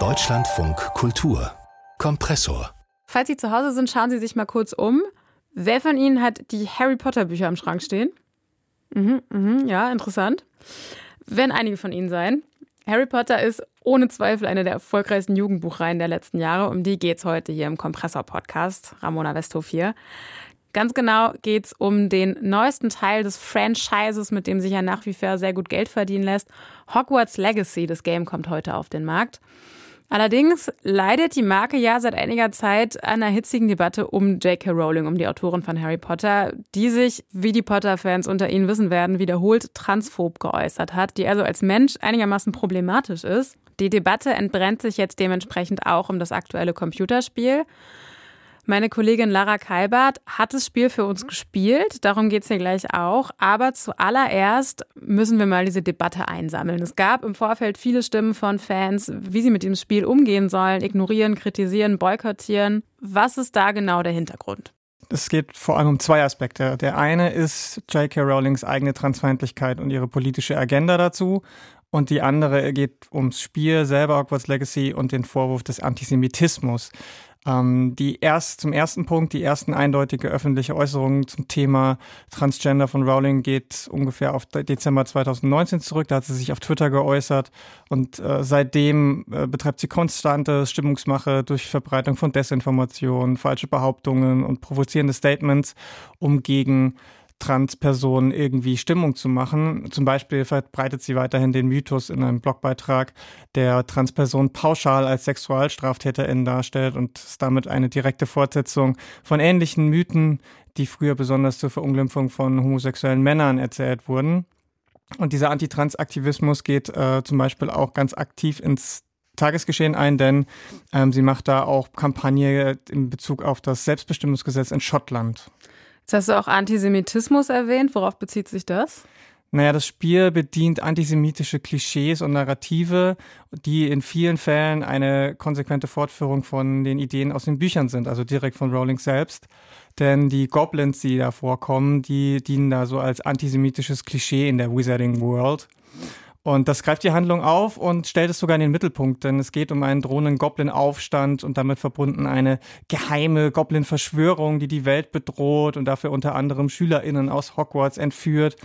Deutschlandfunk Kultur Kompressor. Falls Sie zu Hause sind, schauen Sie sich mal kurz um. Wer von Ihnen hat die Harry Potter Bücher im Schrank stehen? Mhm, mhm, ja, interessant. Werden einige von Ihnen sein. Harry Potter ist ohne Zweifel eine der erfolgreichsten Jugendbuchreihen der letzten Jahre. Um die geht es heute hier im Kompressor-Podcast. Ramona Westhof hier. Ganz genau geht es um den neuesten Teil des Franchises, mit dem sich ja nach wie vor sehr gut Geld verdienen lässt. Hogwarts Legacy. Das Game kommt heute auf den Markt. Allerdings leidet die Marke ja seit einiger Zeit an einer hitzigen Debatte um J.K. Rowling, um die Autorin von Harry Potter, die sich, wie die Potter-Fans unter Ihnen wissen werden, wiederholt transphob geäußert hat, die also als Mensch einigermaßen problematisch ist. Die Debatte entbrennt sich jetzt dementsprechend auch um das aktuelle Computerspiel. Meine Kollegin Lara Kalbert hat das Spiel für uns gespielt, darum geht es hier gleich auch. Aber zuallererst müssen wir mal diese Debatte einsammeln. Es gab im Vorfeld viele Stimmen von Fans, wie sie mit diesem Spiel umgehen sollen, ignorieren, kritisieren, boykottieren. Was ist da genau der Hintergrund? Es geht vor allem um zwei Aspekte. Der eine ist J.K. Rowlings eigene Transfeindlichkeit und ihre politische Agenda dazu. Und die andere geht ums Spiel selber, Hogwarts Legacy, und den Vorwurf des Antisemitismus. Ähm, die erst, zum ersten Punkt, die ersten eindeutige öffentliche Äußerungen zum Thema Transgender von Rowling geht ungefähr auf Dezember 2019 zurück. Da hat sie sich auf Twitter geäußert und äh, seitdem äh, betreibt sie konstante Stimmungsmache durch Verbreitung von Desinformation, falsche Behauptungen und provozierende Statements, um gegen Transpersonen irgendwie Stimmung zu machen. Zum Beispiel verbreitet sie weiterhin den Mythos in einem Blogbeitrag, der Transpersonen pauschal als SexualstraftäterInnen darstellt und ist damit eine direkte Fortsetzung von ähnlichen Mythen, die früher besonders zur Verunglimpfung von homosexuellen Männern erzählt wurden. Und dieser Antitrans-Aktivismus geht äh, zum Beispiel auch ganz aktiv ins Tagesgeschehen ein, denn ähm, sie macht da auch Kampagne in Bezug auf das Selbstbestimmungsgesetz in Schottland. Jetzt hast du auch Antisemitismus erwähnt. Worauf bezieht sich das? Naja, das Spiel bedient antisemitische Klischees und Narrative, die in vielen Fällen eine konsequente Fortführung von den Ideen aus den Büchern sind, also direkt von Rowling selbst. Denn die Goblins, die da vorkommen, die dienen da so als antisemitisches Klischee in der Wizarding World. Und das greift die Handlung auf und stellt es sogar in den Mittelpunkt, denn es geht um einen drohenden Goblin-Aufstand und damit verbunden eine geheime Goblin-Verschwörung, die die Welt bedroht und dafür unter anderem SchülerInnen aus Hogwarts entführt.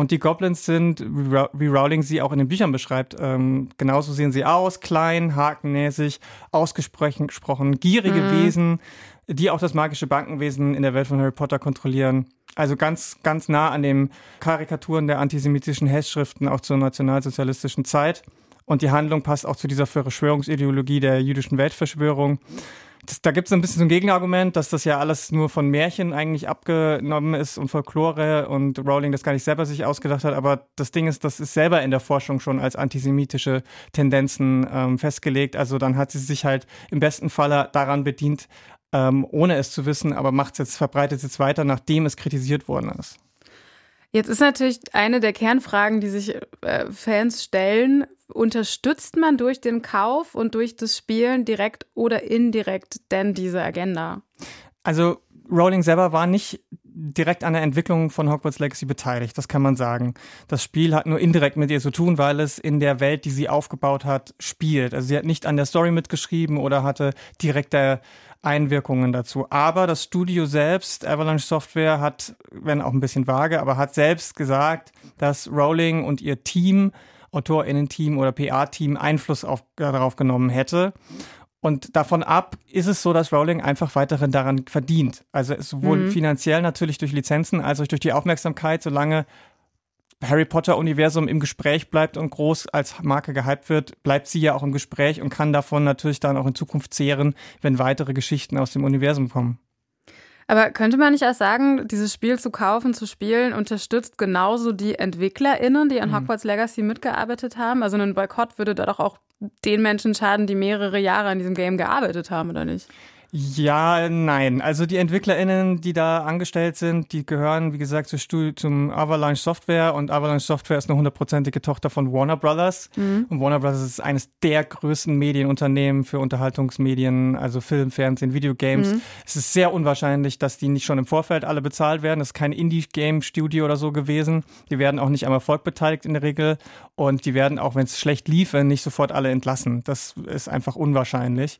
Und die Goblins sind, wie Rowling sie auch in den Büchern beschreibt, ähm, genauso sehen sie aus, klein, hakennäsig, ausgesprochen gierige mhm. Wesen, die auch das magische Bankenwesen in der Welt von Harry Potter kontrollieren. Also ganz, ganz nah an den Karikaturen der antisemitischen Hessschriften auch zur nationalsozialistischen Zeit. Und die Handlung passt auch zu dieser Verschwörungsideologie der jüdischen Weltverschwörung. Das, da gibt es ein bisschen so ein Gegenargument, dass das ja alles nur von Märchen eigentlich abgenommen ist und Folklore und Rowling das gar nicht selber sich ausgedacht hat. Aber das Ding ist, das ist selber in der Forschung schon als antisemitische Tendenzen ähm, festgelegt. Also dann hat sie sich halt im besten Falle daran bedient, ähm, ohne es zu wissen, aber macht es jetzt, verbreitet es jetzt weiter, nachdem es kritisiert worden ist. Jetzt ist natürlich eine der Kernfragen, die sich äh, Fans stellen, unterstützt man durch den Kauf und durch das Spielen direkt oder indirekt denn diese Agenda? Also Rowling selber war nicht direkt an der Entwicklung von Hogwarts Legacy beteiligt, das kann man sagen. Das Spiel hat nur indirekt mit ihr zu tun, weil es in der Welt, die sie aufgebaut hat, spielt. Also sie hat nicht an der Story mitgeschrieben oder hatte direkte Einwirkungen dazu. Aber das Studio selbst, Avalanche Software, hat, wenn auch ein bisschen vage, aber hat selbst gesagt, dass Rowling und ihr Team, AutorInnen-Team oder PA-Team Einfluss auf, darauf genommen hätte. Und davon ab ist es so, dass Rowling einfach weiterhin daran verdient. Also sowohl mhm. finanziell natürlich durch Lizenzen als auch durch die Aufmerksamkeit, solange Harry Potter-Universum im Gespräch bleibt und groß als Marke gehypt wird, bleibt sie ja auch im Gespräch und kann davon natürlich dann auch in Zukunft zehren, wenn weitere Geschichten aus dem Universum kommen. Aber könnte man nicht auch sagen, dieses Spiel zu kaufen, zu spielen, unterstützt genauso die EntwicklerInnen, die an mhm. Hogwarts Legacy mitgearbeitet haben? Also ein Boykott würde da doch auch den Menschen schaden, die mehrere Jahre an diesem Game gearbeitet haben, oder nicht? Ja, nein. Also die EntwicklerInnen, die da angestellt sind, die gehören, wie gesagt, zu, zum Avalanche Software und Avalanche Software ist eine hundertprozentige Tochter von Warner Brothers. Mhm. Und Warner Brothers ist eines der größten Medienunternehmen für Unterhaltungsmedien, also Film, Fernsehen, Videogames. Mhm. Es ist sehr unwahrscheinlich, dass die nicht schon im Vorfeld alle bezahlt werden. Das ist kein Indie-Game-Studio oder so gewesen. Die werden auch nicht am Erfolg beteiligt in der Regel. Und die werden auch, wenn es schlecht liefe, nicht sofort alle entlassen. Das ist einfach unwahrscheinlich.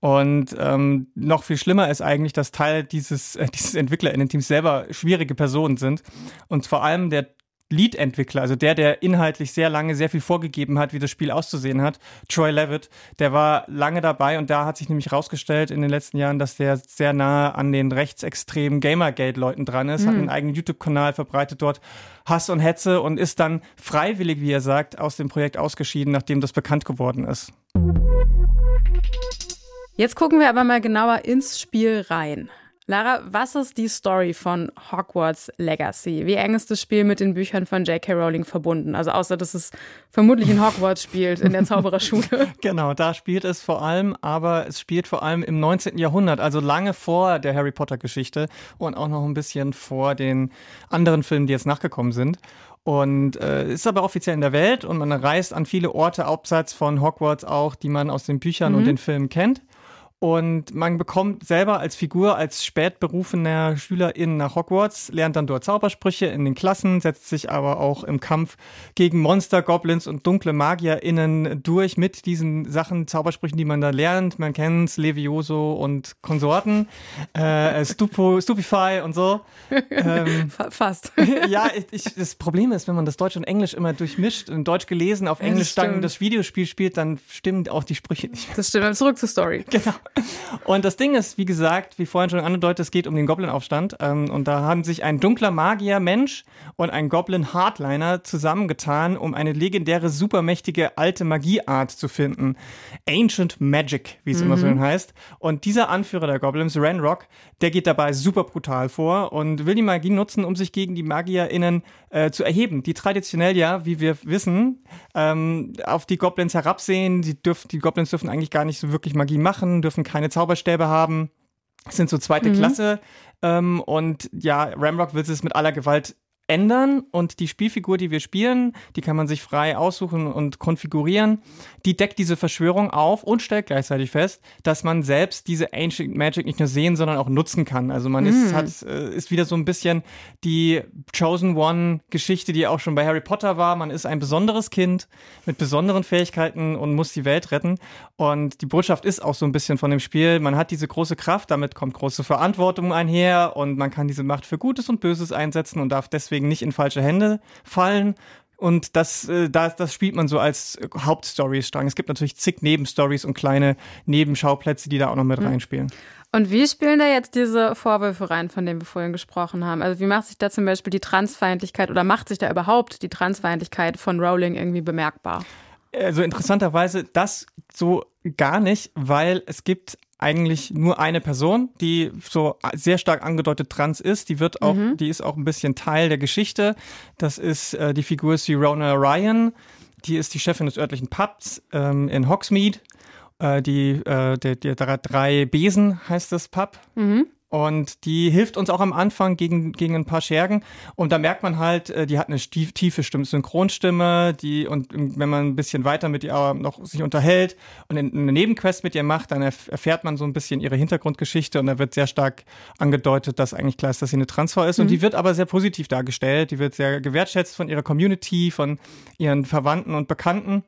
Und ähm, noch viel schlimmer ist eigentlich, dass Teil dieses, äh, dieses EntwicklerInnen-Teams selber schwierige Personen sind. Und vor allem der Lead-Entwickler, also der, der inhaltlich sehr lange sehr viel vorgegeben hat, wie das Spiel auszusehen hat, Troy Levitt, der war lange dabei und da hat sich nämlich rausgestellt in den letzten Jahren, dass der sehr nah an den rechtsextremen Gamergate-Leuten dran ist, mhm. hat einen eigenen YouTube-Kanal verbreitet dort Hass und Hetze und ist dann freiwillig, wie er sagt, aus dem Projekt ausgeschieden, nachdem das bekannt geworden ist. Jetzt gucken wir aber mal genauer ins Spiel rein. Lara, was ist die Story von Hogwarts Legacy? Wie eng ist das Spiel mit den Büchern von J.K. Rowling verbunden? Also außer, dass es vermutlich in Hogwarts spielt, in der Zaubererschule. genau, da spielt es vor allem, aber es spielt vor allem im 19. Jahrhundert, also lange vor der Harry Potter Geschichte und auch noch ein bisschen vor den anderen Filmen, die jetzt nachgekommen sind. Und äh, ist aber offiziell in der Welt und man reist an viele Orte abseits von Hogwarts auch, die man aus den Büchern mhm. und den Filmen kennt. Und man bekommt selber als Figur, als spätberufener Schülerin nach Hogwarts, lernt dann dort Zaubersprüche in den Klassen, setzt sich aber auch im Kampf gegen Monster, Goblins und dunkle MagierInnen durch mit diesen Sachen, Zaubersprüchen, die man da lernt. Man kennt's, Levioso und Konsorten, äh, Stupo, Stupefy und so. Ähm, Fast. ja, ich, das Problem ist, wenn man das Deutsch und Englisch immer durchmischt, in Deutsch gelesen, auf Englisch dann das Videospiel spielt, dann stimmen auch die Sprüche nicht. Das stimmt. Zurück zur Story. Genau. Und das Ding ist, wie gesagt, wie vorhin schon angedeutet, es geht um den Goblin-Aufstand. Ähm, und da haben sich ein dunkler Magier-Mensch und ein Goblin-Hardliner zusammengetan, um eine legendäre, supermächtige alte Magieart zu finden. Ancient Magic, wie es mhm. immer so heißt. Und dieser Anführer der Goblins, Ranrock, der geht dabei super brutal vor und will die Magie nutzen, um sich gegen die MagierInnen äh, zu erheben, die traditionell ja, wie wir wissen, ähm, auf die Goblins herabsehen. Die, dürfen, die Goblins dürfen eigentlich gar nicht so wirklich Magie machen, dürfen keine Zauberstäbe haben, sind so zweite mhm. Klasse. Ähm, und ja, Ramrock will es mit aller Gewalt ändern und die Spielfigur, die wir spielen, die kann man sich frei aussuchen und konfigurieren, die deckt diese Verschwörung auf und stellt gleichzeitig fest, dass man selbst diese Ancient Magic nicht nur sehen, sondern auch nutzen kann. Also man mm. ist, hat, äh, ist wieder so ein bisschen die Chosen One Geschichte, die auch schon bei Harry Potter war. Man ist ein besonderes Kind mit besonderen Fähigkeiten und muss die Welt retten. Und die Botschaft ist auch so ein bisschen von dem Spiel, man hat diese große Kraft, damit kommt große Verantwortung einher und man kann diese Macht für Gutes und Böses einsetzen und darf deswegen deswegen nicht in falsche Hände fallen. Und das, äh, das, das spielt man so als Hauptstory-Strang. Es gibt natürlich zig Nebenstories und kleine Nebenschauplätze, die da auch noch mit mhm. reinspielen. Und wie spielen da jetzt diese Vorwürfe rein, von denen wir vorhin gesprochen haben? Also wie macht sich da zum Beispiel die Transfeindlichkeit oder macht sich da überhaupt die Transfeindlichkeit von Rowling irgendwie bemerkbar? Also interessanterweise das so gar nicht, weil es gibt eigentlich nur eine Person, die so sehr stark angedeutet trans ist. Die wird auch, mhm. die ist auch ein bisschen Teil der Geschichte. Das ist äh, die Figur Sirona Ryan. Die ist die Chefin des örtlichen Pubs ähm, in Hogsmeade. Äh, die, äh, der, der, drei Besen heißt das Pub. Mhm. Und die hilft uns auch am Anfang gegen, gegen ein paar Schergen. Und da merkt man halt, äh, die hat eine tiefe Stimme, Synchronstimme, die, und wenn man ein bisschen weiter mit ihr noch sich unterhält und eine Nebenquest mit ihr macht, dann erfährt man so ein bisschen ihre Hintergrundgeschichte und da wird sehr stark angedeutet, dass eigentlich klar ist, dass sie eine Transfer ist. Mhm. Und die wird aber sehr positiv dargestellt. Die wird sehr gewertschätzt von ihrer Community, von ihren Verwandten und Bekannten.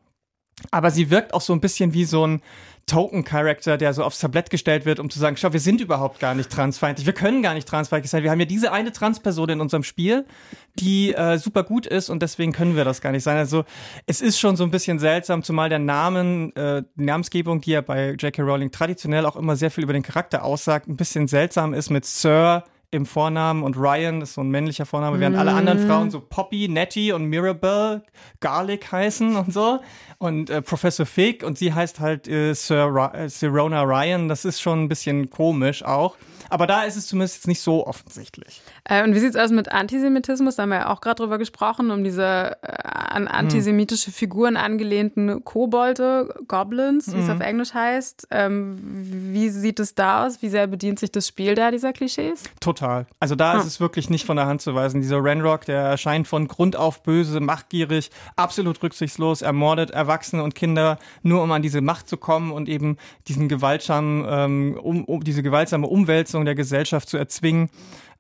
Aber sie wirkt auch so ein bisschen wie so ein Token-Character, der so aufs Tablett gestellt wird, um zu sagen, schau, wir sind überhaupt gar nicht transfeindlich, wir können gar nicht transfeindlich sein. Wir haben ja diese eine Transperson in unserem Spiel, die äh, super gut ist und deswegen können wir das gar nicht sein. Also es ist schon so ein bisschen seltsam, zumal der Namen, äh, die Namensgebung, die ja bei J.K. Rowling traditionell auch immer sehr viel über den Charakter aussagt, ein bisschen seltsam ist mit Sir im Vornamen und Ryan ist so ein männlicher Vorname, während alle anderen Frauen so Poppy, Nettie und Mirabelle Garlic heißen und so. Und äh, Professor Fig und sie heißt halt äh, Sir Ra äh, Sirona Ryan. Das ist schon ein bisschen komisch auch. Aber da ist es zumindest jetzt nicht so offensichtlich. Äh, und wie sieht es aus mit Antisemitismus? Da haben wir ja auch gerade drüber gesprochen, um diese äh, an antisemitische Figuren angelehnten Kobolde, Goblins, wie es auf Englisch heißt. Ähm, wie sieht es da aus? Wie sehr bedient sich das Spiel da dieser Klischees? Total. Also da ist es wirklich nicht von der Hand zu weisen. Dieser Renrock, der erscheint von Grund auf böse, machtgierig, absolut rücksichtslos, ermordet Erwachsene und Kinder, nur um an diese Macht zu kommen und eben diesen gewaltsamen, ähm, um, um, diese gewaltsame Umwälzung der Gesellschaft zu erzwingen.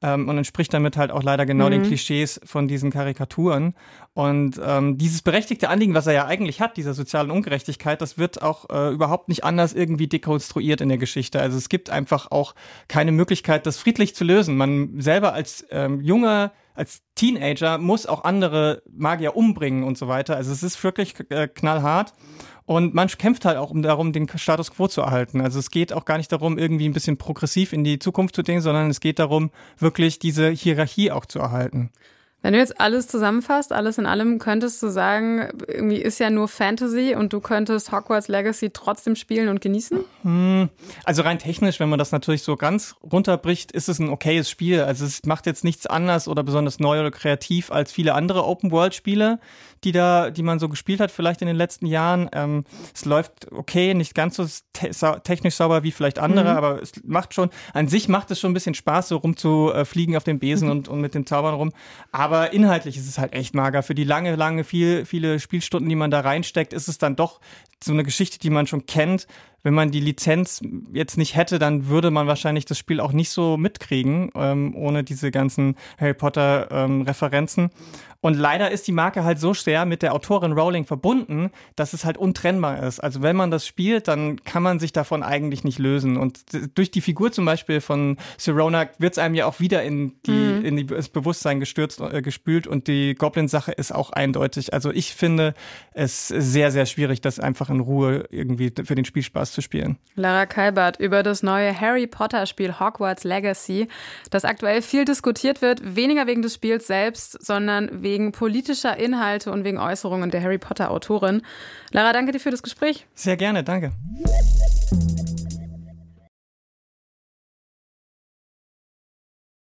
Ähm, und entspricht damit halt auch leider genau den Klischees von diesen Karikaturen. Und ähm, dieses berechtigte Anliegen, was er ja eigentlich hat, dieser sozialen Ungerechtigkeit, das wird auch äh, überhaupt nicht anders irgendwie dekonstruiert in der Geschichte. Also es gibt einfach auch keine Möglichkeit, das friedlich zu lösen. Man selber als ähm, junger als Teenager muss auch andere Magier umbringen und so weiter. Also es ist wirklich äh, knallhart. Und man kämpft halt auch um darum, den Status quo zu erhalten. Also es geht auch gar nicht darum, irgendwie ein bisschen progressiv in die Zukunft zu denken, sondern es geht darum, wirklich diese Hierarchie auch zu erhalten. Wenn du jetzt alles zusammenfasst, alles in allem, könntest du sagen, irgendwie ist ja nur Fantasy und du könntest Hogwarts Legacy trotzdem spielen und genießen? Also rein technisch, wenn man das natürlich so ganz runterbricht, ist es ein okayes Spiel. Also es macht jetzt nichts anders oder besonders neu oder kreativ als viele andere Open-World-Spiele, die da, die man so gespielt hat, vielleicht in den letzten Jahren. Ähm, es läuft okay, nicht ganz so te sau technisch sauber wie vielleicht andere, aber es macht schon, an sich macht es schon ein bisschen Spaß, so rumzufliegen auf dem Besen und, und mit den Zaubern rum. Aber inhaltlich ist es halt echt mager. Für die lange, lange, viel, viele Spielstunden, die man da reinsteckt, ist es dann doch so eine Geschichte, die man schon kennt. Wenn man die Lizenz jetzt nicht hätte, dann würde man wahrscheinlich das Spiel auch nicht so mitkriegen, ähm, ohne diese ganzen Harry Potter ähm. Und leider ist die Marke halt so schwer mit der Autorin Rowling verbunden, dass es halt untrennbar ist. Also wenn man das spielt, dann kann man sich davon eigentlich nicht lösen. Und durch die Figur zum Beispiel von Sirona wird es einem ja auch wieder in, die, Mhm. in die, das Bewusstsein gestürzt, äh, gespült und die Goblin-Sache ist auch eindeutig. Also ich finde es sehr, sehr schwierig, das einfach in Ruhe irgendwie für den Spielspaß zu spielen. Lara Kalbert über das neue Harry Potter Spiel Hogwarts Legacy, das aktuell viel diskutiert wird, weniger wegen des Spiels selbst, sondern wegen politischer Inhalte und wegen Äußerungen der Harry Potter Autorin. Lara, danke dir für das Gespräch. Sehr gerne, danke.